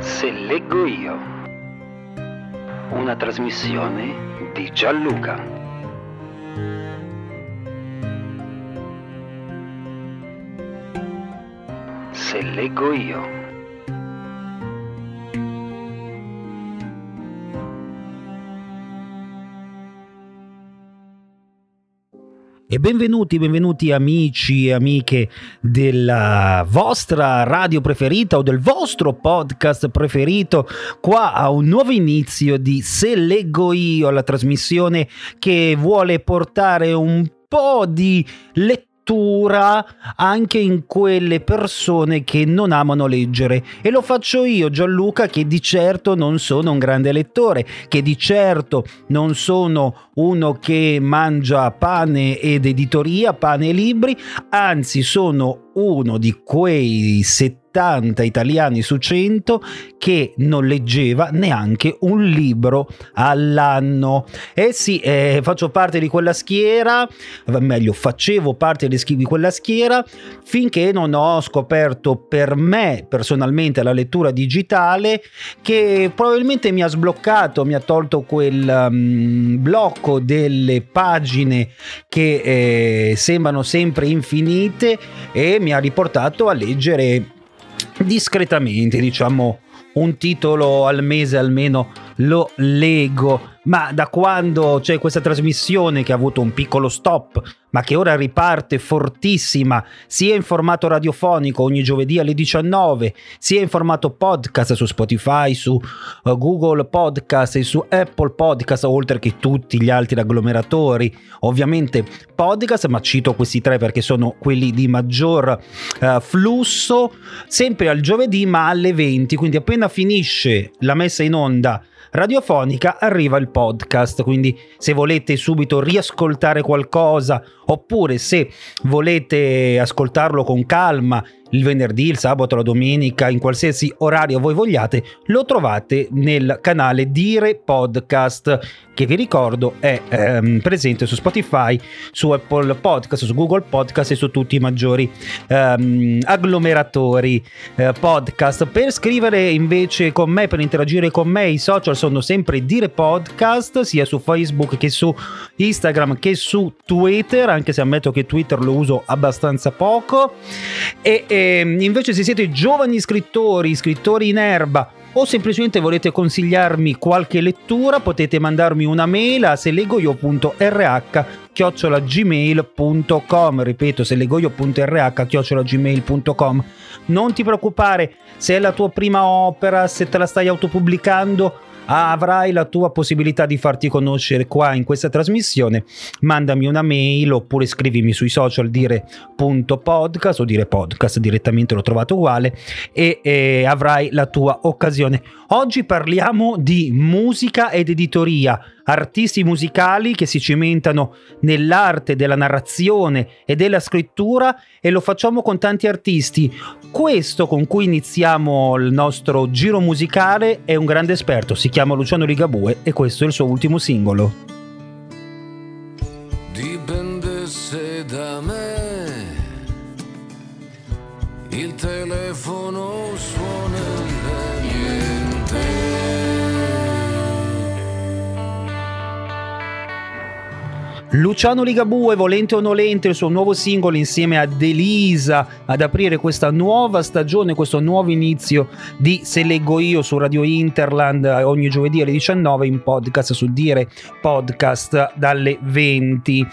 Se leggo io. Una trasmissione di Gianluca. Se leggo io. Benvenuti, benvenuti amici e amiche della vostra radio preferita o del vostro podcast preferito. Qua a un nuovo inizio di Se leggo io, la trasmissione che vuole portare un po' di lettura anche in quelle persone che non amano leggere. E lo faccio io Gianluca che di certo non sono un grande lettore che di certo non sono uno che mangia pane ed editoria pane e libri anzi sono uno di quei 70 italiani su 100 che non leggeva neanche un libro all'anno. Eh sì, eh, faccio parte di quella schiera, meglio, facevo parte di quella schiera finché non ho scoperto per me personalmente la lettura digitale che probabilmente mi ha sbloccato, mi ha tolto quel um, blocco delle pagine che eh, sembrano sempre infinite e mi ha riportato a leggere discretamente, diciamo, un titolo al mese almeno lo leggo. Ma da quando c'è questa trasmissione che ha avuto un piccolo stop, ma che ora riparte fortissima, sia in formato radiofonico ogni giovedì alle 19, sia in formato podcast su Spotify, su uh, Google Podcast e su Apple Podcast, oltre che tutti gli altri agglomeratori, ovviamente podcast, ma cito questi tre perché sono quelli di maggior uh, flusso, sempre al giovedì ma alle 20, quindi appena finisce la messa in onda radiofonica arriva il podcast, quindi se volete subito riascoltare qualcosa oppure se volete ascoltarlo con calma il venerdì, il sabato, la domenica, in qualsiasi orario voi vogliate, lo trovate nel canale Dire Podcast, che vi ricordo è ehm, presente su Spotify, su Apple Podcast, su Google Podcast e su tutti i maggiori ehm, agglomeratori eh, podcast. Per scrivere invece con me, per interagire con me, i social sono sempre Dire Podcast, sia su Facebook che su Instagram che su Twitter, anche se ammetto che Twitter lo uso abbastanza poco. E, e Ehm, invece se siete giovani scrittori, scrittori in erba o semplicemente volete consigliarmi qualche lettura potete mandarmi una mail a selegoio.rh chiocciolagmail.com ripeto selegoio.rh chiocciolagmail.com non ti preoccupare se è la tua prima opera se te la stai autopubblicando avrai la tua possibilità di farti conoscere qua in questa trasmissione, mandami una mail oppure scrivimi sui social dire.podcast o dire podcast direttamente l'ho trovato uguale e, e avrai la tua occasione. Oggi parliamo di musica ed editoria artisti musicali che si cimentano nell'arte della narrazione e della scrittura e lo facciamo con tanti artisti. Questo con cui iniziamo il nostro giro musicale è un grande esperto, si chiama Luciano Ligabue e questo è il suo ultimo singolo. Dipendesse da me, il telefono Luciano Ligabue, volente o nolente, il suo nuovo singolo insieme ad Elisa ad aprire questa nuova stagione, questo nuovo inizio di Se leggo io su Radio Interland ogni giovedì alle 19 in podcast su Dire Podcast dalle 20.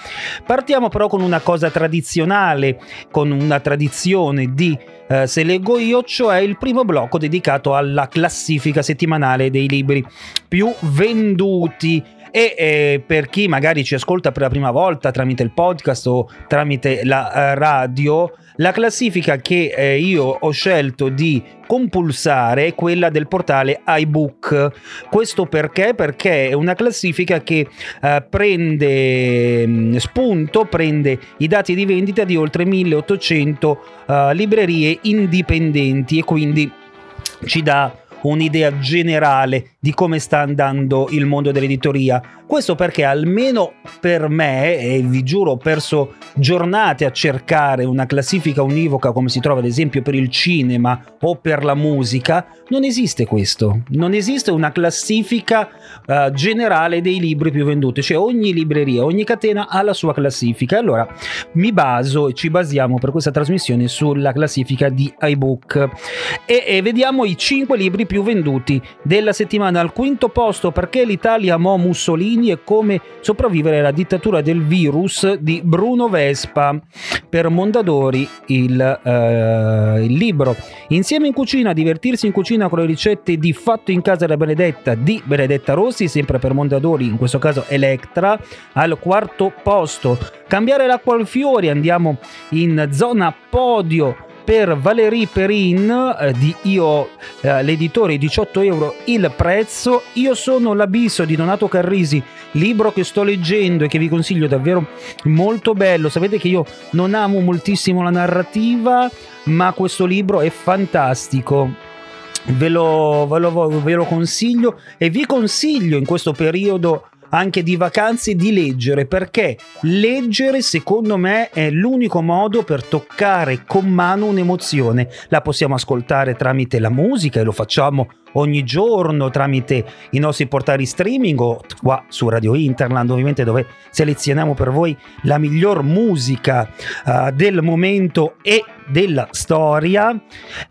Partiamo però con una cosa tradizionale, con una tradizione di eh, Se leggo io, cioè il primo blocco dedicato alla classifica settimanale dei libri più venduti e eh, per chi magari ci ascolta per la prima volta tramite il podcast o tramite la uh, radio, la classifica che eh, io ho scelto di compulsare è quella del portale iBook. Questo perché? Perché è una classifica che eh, prende mh, mm, spunto, prende i dati di vendita di oltre 1800 uh, librerie indipendenti e quindi ci dà un'idea generale di come sta andando il mondo dell'editoria. Questo perché almeno per me, e vi giuro ho perso giornate a cercare una classifica univoca come si trova ad esempio per il cinema o per la musica, non esiste questo, non esiste una classifica uh, generale dei libri più venduti, cioè ogni libreria, ogni catena ha la sua classifica. Allora mi baso e ci basiamo per questa trasmissione sulla classifica di iBook e, e vediamo i 5 libri più venduti della settimana. Al quinto posto perché l'Italia amò Mussolini e come sopravvivere alla dittatura del virus di Bruno Vespa per Mondadori il, uh, il libro. Insieme in cucina, divertirsi in cucina con le ricette di Fatto in casa da Benedetta di Benedetta Rossi, sempre per Mondadori, in questo caso Electra, al quarto posto. Cambiare l'acqua al fiori, andiamo in zona podio per Valérie Perrin eh, di Io, eh, l'editore 18 euro il prezzo. Io sono l'abisso di Donato Carrisi, libro che sto leggendo e che vi consiglio davvero molto bello. Sapete che io non amo moltissimo la narrativa, ma questo libro è fantastico. Ve lo, ve, lo, ve lo consiglio e vi consiglio in questo periodo anche di vacanze di leggere perché leggere secondo me è l'unico modo per toccare con mano un'emozione. La possiamo ascoltare tramite la musica e lo facciamo ogni giorno tramite i nostri portali streaming o qua su Radio Interland ovviamente dove selezioniamo per voi la miglior musica uh, del momento e della storia.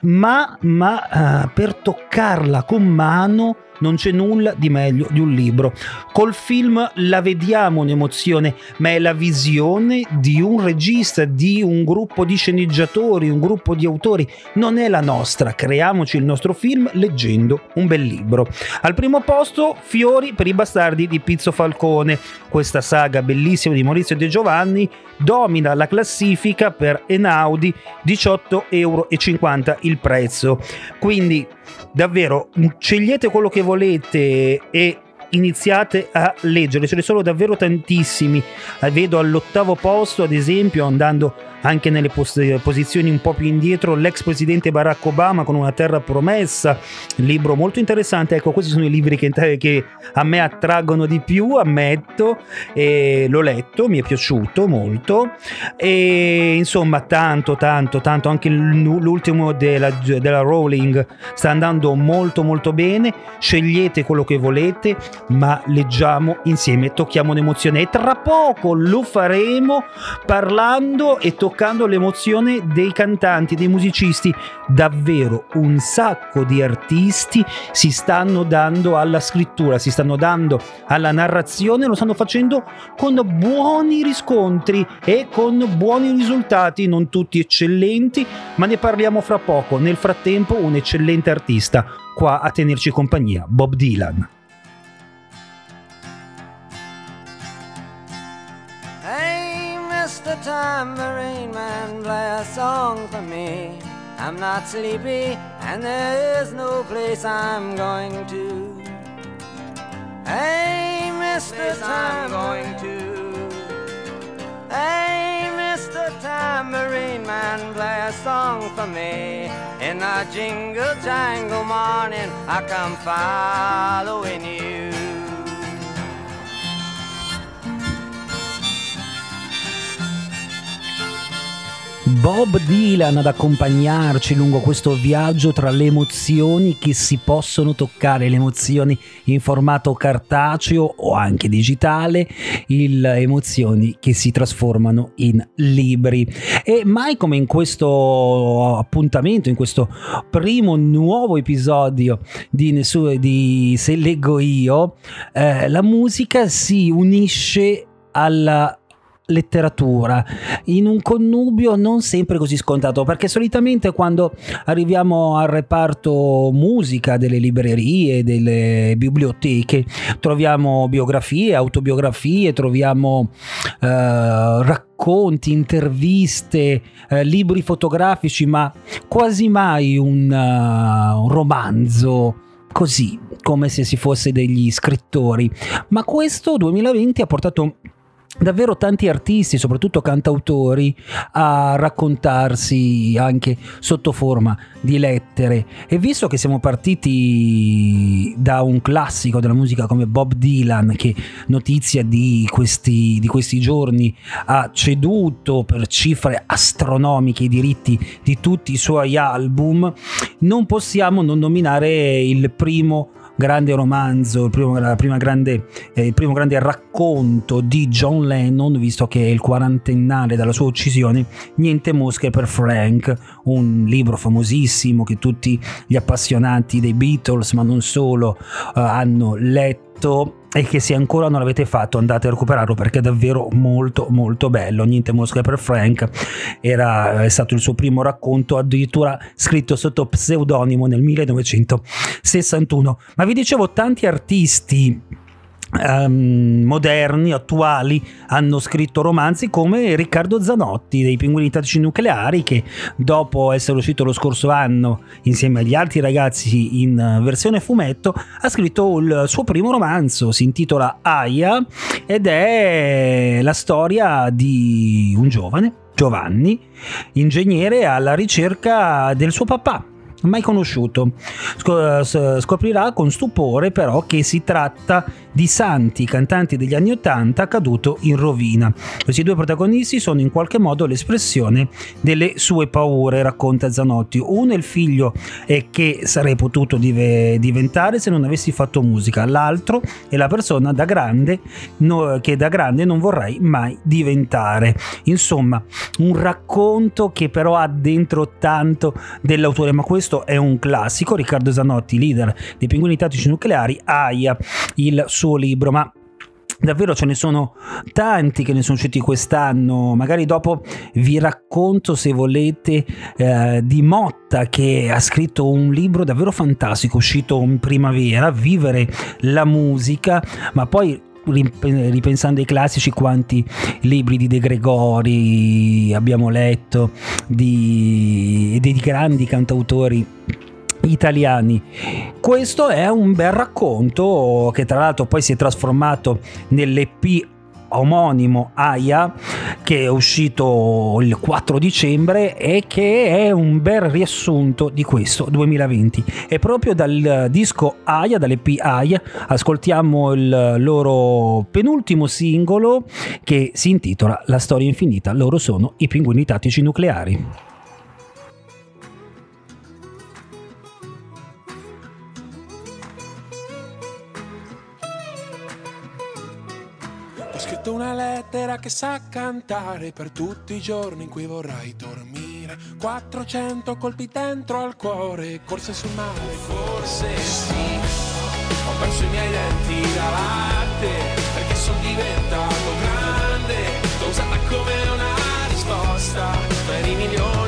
Ma, ma uh, per toccarla con mano non c'è nulla di meglio di un libro. Col film la vediamo un'emozione, ma è la visione di un regista, di un gruppo di sceneggiatori, un gruppo di autori. Non è la nostra. Creiamoci il nostro film leggendo un bel libro. Al primo posto, Fiori per i bastardi di Pizzo Falcone. Questa saga bellissima di Maurizio De Giovanni domina la classifica per Enaudi 18,50 euro il prezzo. Quindi davvero scegliete quello che volete e iniziate a leggere, ce ne sono davvero tantissimi. Eh, vedo all'ottavo posto, ad esempio, andando anche nelle pos- posizioni un po' più indietro l'ex presidente Barack Obama con una terra promessa, libro molto interessante, ecco questi sono i libri che, che a me attraggono di più, ammetto, e l'ho letto, mi è piaciuto molto. E insomma tanto tanto tanto, anche l'ultimo della, della Rowling sta andando molto molto bene, scegliete quello che volete ma leggiamo insieme, tocchiamo un'emozione e tra poco lo faremo parlando e toccando toccando l'emozione dei cantanti, dei musicisti. Davvero un sacco di artisti si stanno dando alla scrittura, si stanno dando alla narrazione, lo stanno facendo con buoni riscontri e con buoni risultati, non tutti eccellenti, ma ne parliamo fra poco. Nel frattempo un eccellente artista qua a tenerci compagnia, Bob Dylan. The tambourine man play a song for me. I'm not sleepy and there is no place I'm going to. Hey, Mr. I'm going to. Hey, Mr. Tambourine Man, play a song for me. In the jingle jangle morning, I come following you. Bob Dylan ad accompagnarci lungo questo viaggio tra le emozioni che si possono toccare, le emozioni in formato cartaceo o anche digitale, le emozioni che si trasformano in libri. E mai come in questo appuntamento, in questo primo nuovo episodio di, di Se leggo io, eh, la musica si unisce alla letteratura in un connubio non sempre così scontato perché solitamente quando arriviamo al reparto musica delle librerie delle biblioteche troviamo biografie autobiografie troviamo eh, racconti interviste eh, libri fotografici ma quasi mai un, uh, un romanzo così come se si fosse degli scrittori. Ma questo 2020 ha portato davvero tanti artisti, soprattutto cantautori, a raccontarsi anche sotto forma di lettere. E visto che siamo partiti da un classico della musica come Bob Dylan, che notizia di questi, di questi giorni ha ceduto per cifre astronomiche i diritti di tutti i suoi album, non possiamo non nominare il primo grande romanzo, il primo, grande, eh, il primo grande racconto di John Lennon, visto che è il quarantennale dalla sua uccisione, Niente mosche per Frank, un libro famosissimo che tutti gli appassionati dei Beatles, ma non solo, eh, hanno letto e che se ancora non l'avete fatto andate a recuperarlo perché è davvero molto molto bello. Niente mosche per Frank. Era è stato il suo primo racconto addirittura scritto sotto pseudonimo nel 1961 ma vi dicevo tanti artisti Um, moderni, attuali, hanno scritto romanzi come Riccardo Zanotti dei Pinguini Tattici Nucleari che dopo essere uscito lo scorso anno insieme agli altri ragazzi in versione fumetto ha scritto il suo primo romanzo, si intitola Aya ed è la storia di un giovane, Giovanni, ingegnere alla ricerca del suo papà mai conosciuto. Scoprirà con stupore però che si tratta di santi cantanti degli anni Ottanta caduto in rovina. Questi due protagonisti sono in qualche modo l'espressione delle sue paure, racconta Zanotti. Uno è il figlio e che sarei potuto div- diventare se non avessi fatto musica, l'altro è la persona da grande no, che da grande non vorrei mai diventare. Insomma, un racconto che però ha dentro tanto dell'autore, ma questo è un classico. Riccardo Zanotti, leader dei Pinguini Tattici Nucleari, AIA, il suo suo libro, ma Davvero ce ne sono tanti che ne sono usciti quest'anno, magari dopo vi racconto se volete eh, di Motta che ha scritto un libro davvero fantastico uscito in primavera, Vivere la musica, ma poi ripensando ai classici quanti libri di De Gregori abbiamo letto di, dei grandi cantautori italiani. Questo è un bel racconto che tra l'altro poi si è trasformato nell'EP omonimo Aya che è uscito il 4 dicembre e che è un bel riassunto di questo 2020 e proprio dal disco Aya dall'EP Aya ascoltiamo il loro penultimo singolo che si intitola La storia infinita. Loro sono i pinguini tattici nucleari scritto una lettera che sa cantare per tutti i giorni in cui vorrai dormire. 400 colpi dentro al cuore, corse sul mare, forse sì. Ho perso i miei denti da latte perché sono diventato grande. L'ho usata come una risposta per i milioni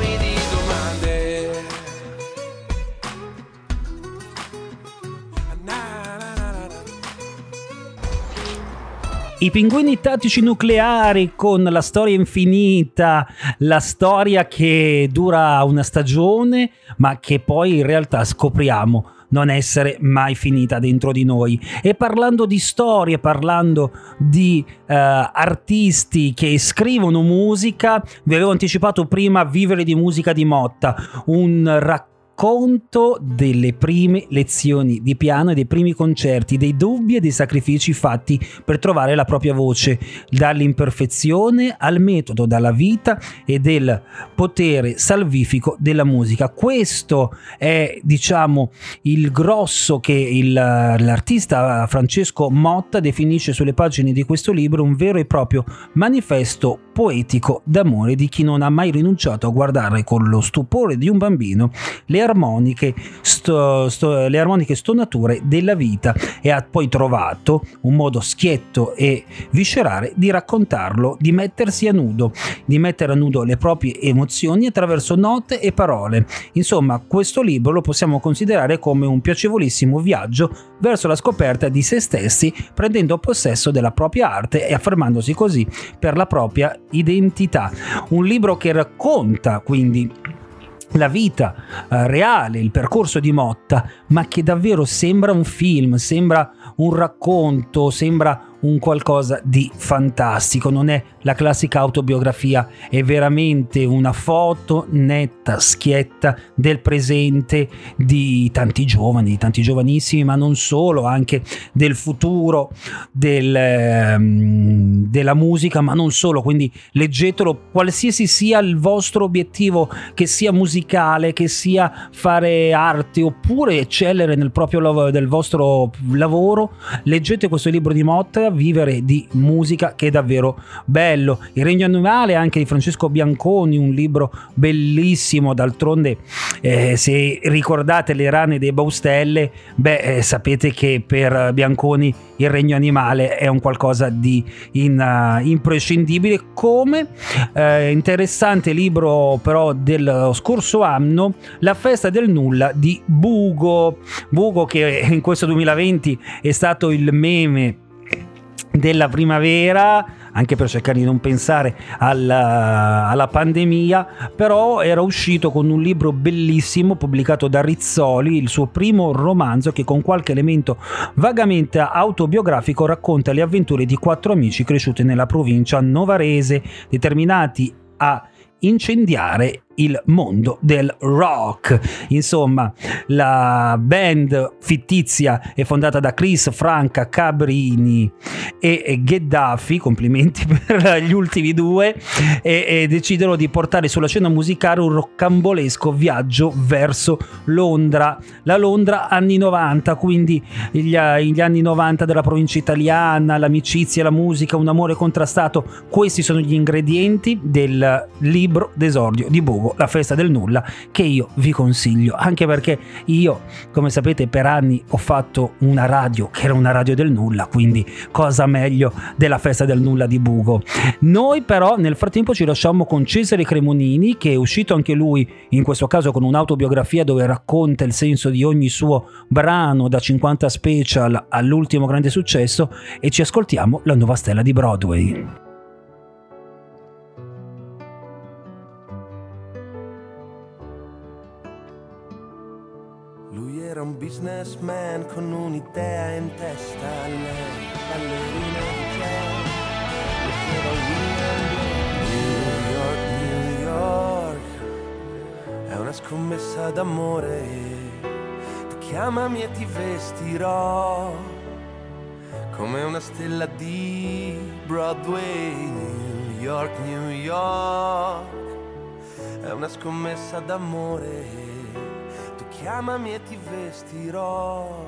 I pinguini tattici nucleari con la storia infinita, la storia che dura una stagione, ma che poi in realtà scopriamo non essere mai finita dentro di noi. E parlando di storie, parlando di uh, artisti che scrivono musica, vi avevo anticipato prima Vivere di musica di Motta, un racconto racconto delle prime lezioni di piano e dei primi concerti, dei dubbi e dei sacrifici fatti per trovare la propria voce, dall'imperfezione al metodo, dalla vita e del potere salvifico della musica. Questo è, diciamo, il grosso che il, l'artista Francesco Motta definisce sulle pagine di questo libro, un vero e proprio manifesto poetico d'amore di chi non ha mai rinunciato a guardare con lo stupore di un bambino le armoniche, sto, sto, le armoniche stonature della vita e ha poi trovato un modo schietto e viscerale di raccontarlo, di mettersi a nudo, di mettere a nudo le proprie emozioni attraverso note e parole. Insomma, questo libro lo possiamo considerare come un piacevolissimo viaggio verso la scoperta di se stessi, prendendo possesso della propria arte e affermandosi così per la propria identità. Un libro che racconta quindi la vita eh, reale, il percorso di Motta, ma che davvero sembra un film, sembra un racconto, sembra un qualcosa di fantastico, non è la classica autobiografia, è veramente una foto netta, schietta del presente di tanti giovani, di tanti giovanissimi, ma non solo, anche del futuro del, um, della musica, ma non solo, quindi leggetelo qualsiasi sia il vostro obiettivo, che sia musicale, che sia fare arte oppure eccellere nel proprio lavoro, del vostro lavoro, leggete questo libro di Motta, Vivere di musica, che è davvero bello. Il Regno Animale anche di Francesco Bianconi, un libro bellissimo, d'altronde eh, se ricordate le rane dei Baustelle, beh, eh, sapete che per Bianconi il Regno Animale è un qualcosa di in, uh, imprescindibile, come? Eh, interessante libro però del scorso anno, La festa del nulla di Bugo, Bugo che in questo 2020 è stato il meme della primavera anche per cercare di non pensare alla, alla, pandemia, però era uscito con un libro bellissimo pubblicato da Rizzoli, il suo primo romanzo che con qualche elemento vagamente autobiografico racconta le avventure di quattro amici cresciuti nella provincia novarese, determinati a incendiare il mondo del rock. Insomma, la band fittizia è fondata da Chris Franca Cabrini e Gheddafi, complimenti per gli ultimi due, e, e decidono di portare sulla scena musicale un roccambolesco viaggio verso Londra. La Londra anni 90, quindi gli, gli anni 90 della provincia italiana, l'amicizia, la musica, un amore contrastato, questi sono gli ingredienti del libro d'esordio di Bogo la festa del nulla, che io vi consiglio, anche perché io, come sapete, per anni ho fatto una radio che era una radio del nulla, quindi cosa meglio della festa del nulla di Bugo. Noi però nel frattempo ci lasciamo con Cesare Cremonini, che è uscito anche lui, in questo caso con un'autobiografia dove racconta il senso di ogni suo brano da 50 special all'ultimo grande successo e ci ascoltiamo la nuova stella di Broadway. Era un businessman con un'idea in testa lei, ballerina di jazz, New York, New York, è una scommessa d'amore, tu chiamami e ti vestirò come una stella di Broadway, New York, New York, è una scommessa d'amore chiamami e ti vestirò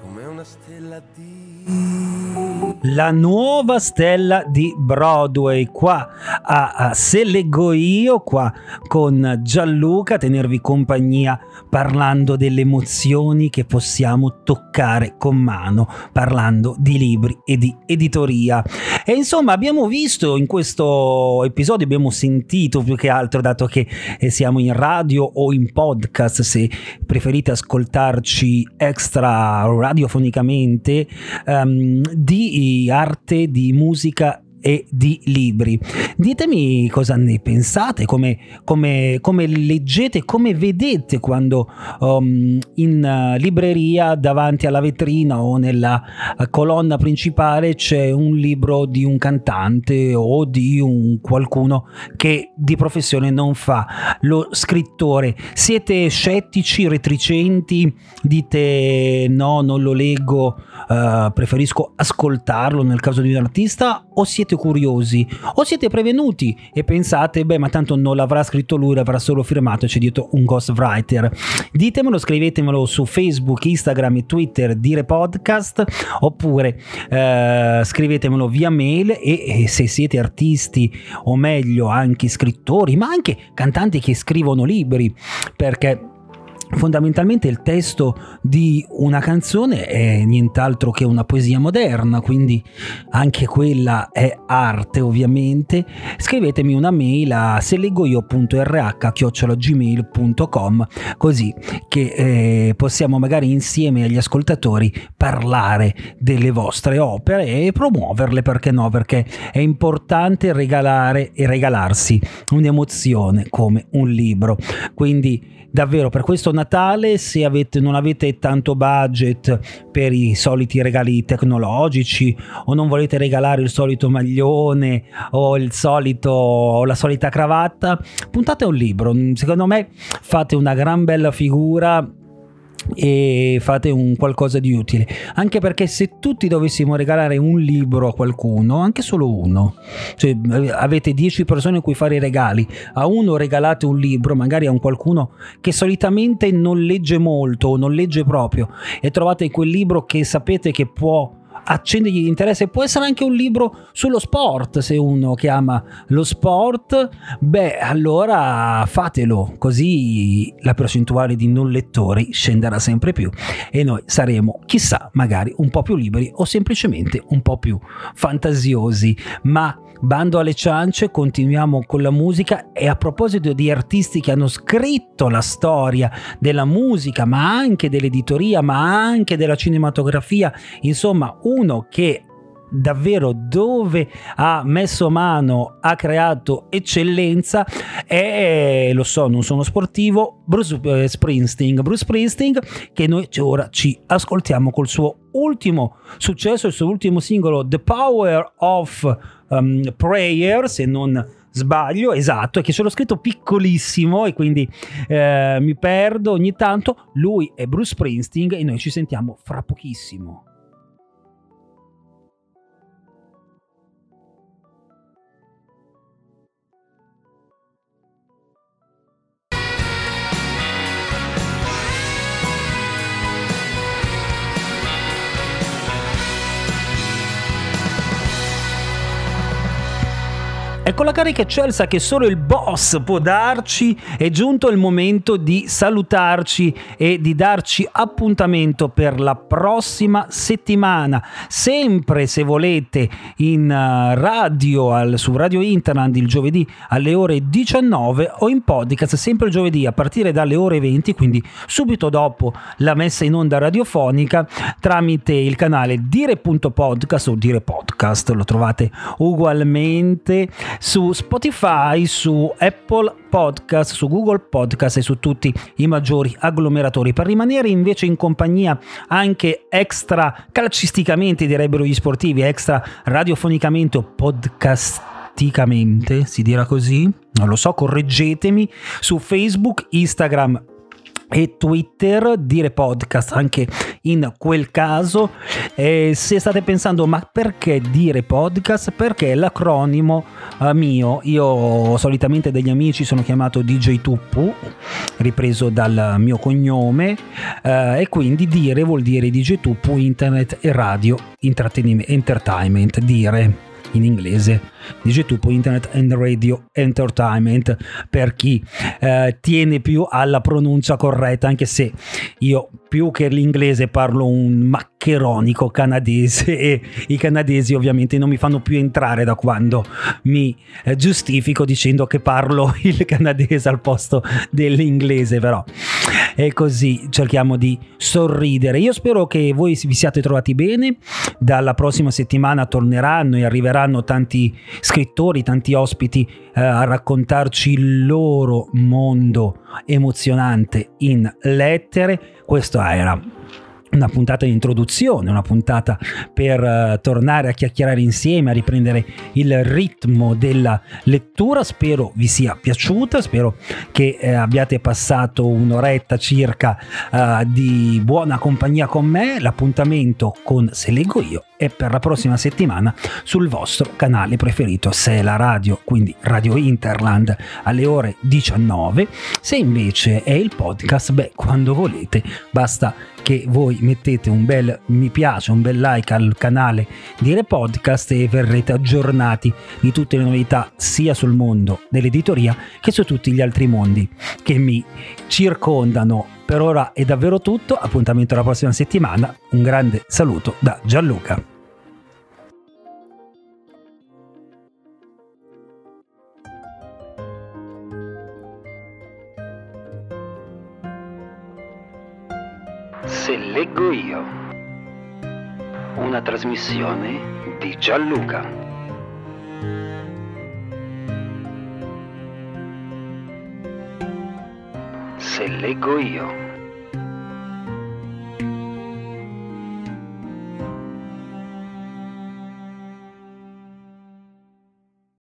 come una stella di... La nuova stella di Broadway qua a, a Se leggo io qua con Gianluca a tenervi compagnia parlando delle emozioni che possiamo toccare con mano, parlando di libri e di editoria. E insomma abbiamo visto in questo episodio, abbiamo sentito più che altro, dato che eh, siamo in radio o in podcast, se preferite ascoltarci extra radiofonicamente, um, di arte, di musica e di libri. Ditemi cosa ne pensate, come, come, come leggete, come vedete quando um, in uh, libreria davanti alla vetrina o nella uh, colonna principale c'è un libro di un cantante o di un qualcuno che di professione non fa lo scrittore. Siete scettici, retricenti, dite no, non lo leggo, uh, preferisco ascoltarlo nel caso di un artista o siete curiosi o siete prevenuti e pensate, beh, ma tanto non l'avrà scritto lui, l'avrà solo firmato c'è dietro un ghostwriter. Ditemelo, scrivetemelo su Facebook, Instagram e Twitter, dire podcast, oppure eh, scrivetemelo via mail e, e se siete artisti o meglio anche scrittori, ma anche cantanti che scrivono libri, perché Fondamentalmente il testo di una canzone è nient'altro che una poesia moderna, quindi anche quella è arte ovviamente. Scrivetemi una mail a seleggoio.rh.gmail.com così che eh, possiamo magari insieme agli ascoltatori parlare delle vostre opere e promuoverle, perché no? Perché è importante regalare e regalarsi un'emozione come un libro. Quindi davvero per questo Natale, se avete, non avete tanto budget per i soliti regali tecnologici o non volete regalare il solito maglione o il solito o la solita cravatta, puntate un libro. Secondo me fate una gran bella figura e fate un qualcosa di utile. Anche perché se tutti dovessimo regalare un libro a qualcuno anche solo uno cioè avete 10 persone a cui fare i regali a uno regalate un libro magari a un qualcuno che solitamente non legge molto o non legge proprio e trovate quel libro che sapete che può accendergli l'interesse. Può essere anche un libro sullo sport, se uno che ama lo sport, beh, allora fatelo, così la percentuale di non lettori scenderà sempre più e noi saremo, chissà, magari un po' più liberi o semplicemente un po' più fantasiosi, ma Bando alle ciance, continuiamo con la musica e a proposito di artisti che hanno scritto la storia della musica, ma anche dell'editoria, ma anche della cinematografia, insomma uno che davvero dove ha messo mano, ha creato eccellenza e lo so, non sono sportivo, Bruce eh, Springsteen, Bruce Springsteen che noi ora ci ascoltiamo col suo ultimo successo, il suo ultimo singolo The Power of um, Prayer, se non sbaglio, esatto, è che ce l'ho scritto piccolissimo e quindi eh, mi perdo ogni tanto. Lui è Bruce Springsteen e noi ci sentiamo fra pochissimo. E con la carica eccelsa che solo il boss può darci, è giunto il momento di salutarci e di darci appuntamento per la prossima settimana. Sempre se volete in eh, radio, al, su Radio Internet il giovedì alle ore 19 o in podcast sempre il giovedì a partire dalle ore 20, quindi subito dopo la messa in onda radiofonica tramite il canale dire.podcast o dire podcast, lo trovate ugualmente su Spotify, su Apple Podcast, su Google Podcast e su tutti i maggiori agglomeratori. Per rimanere invece in compagnia anche extra calcisticamente, direbbero gli sportivi, extra radiofonicamente o podcasticamente, si dirà così? Non lo so, correggetemi su Facebook, Instagram e Twitter, dire podcast anche in quel caso. Eh, se state pensando, ma perché dire podcast? Perché l'acronimo eh, mio. Io solitamente degli amici sono chiamato DJ Tuppu, ripreso dal mio cognome, eh, e quindi dire vuol dire DJ Tuppu, internet e radio, entertainment, dire in inglese Digitupo Internet and Radio Entertainment per chi eh, tiene più alla pronuncia corretta anche se io più che l'inglese parlo un maccheronico canadese e i canadesi ovviamente non mi fanno più entrare da quando mi eh, giustifico dicendo che parlo il canadese al posto dell'inglese però e così cerchiamo di sorridere. Io spero che voi vi siate trovati bene dalla prossima settimana torneranno e arriveranno tanti scrittori, tanti ospiti eh, a raccontarci il loro mondo emozionante in lettere. Questo era una puntata di introduzione, una puntata per uh, tornare a chiacchierare insieme, a riprendere il ritmo della lettura. Spero vi sia piaciuta, spero che eh, abbiate passato un'oretta circa uh, di buona compagnia con me. L'appuntamento con Se leggo io è per la prossima settimana sul vostro canale preferito, se è la radio, quindi Radio Interland alle ore 19. Se invece è il podcast, beh, quando volete, basta che voi mettete un bel mi piace, un bel like al canale Dire Podcast e verrete aggiornati di tutte le novità sia sul mondo dell'editoria che su tutti gli altri mondi che mi circondano. Per ora è davvero tutto, appuntamento la prossima settimana, un grande saluto da Gianluca. Se leggo io. Una trasmissione di Gianluca. Se leggo io.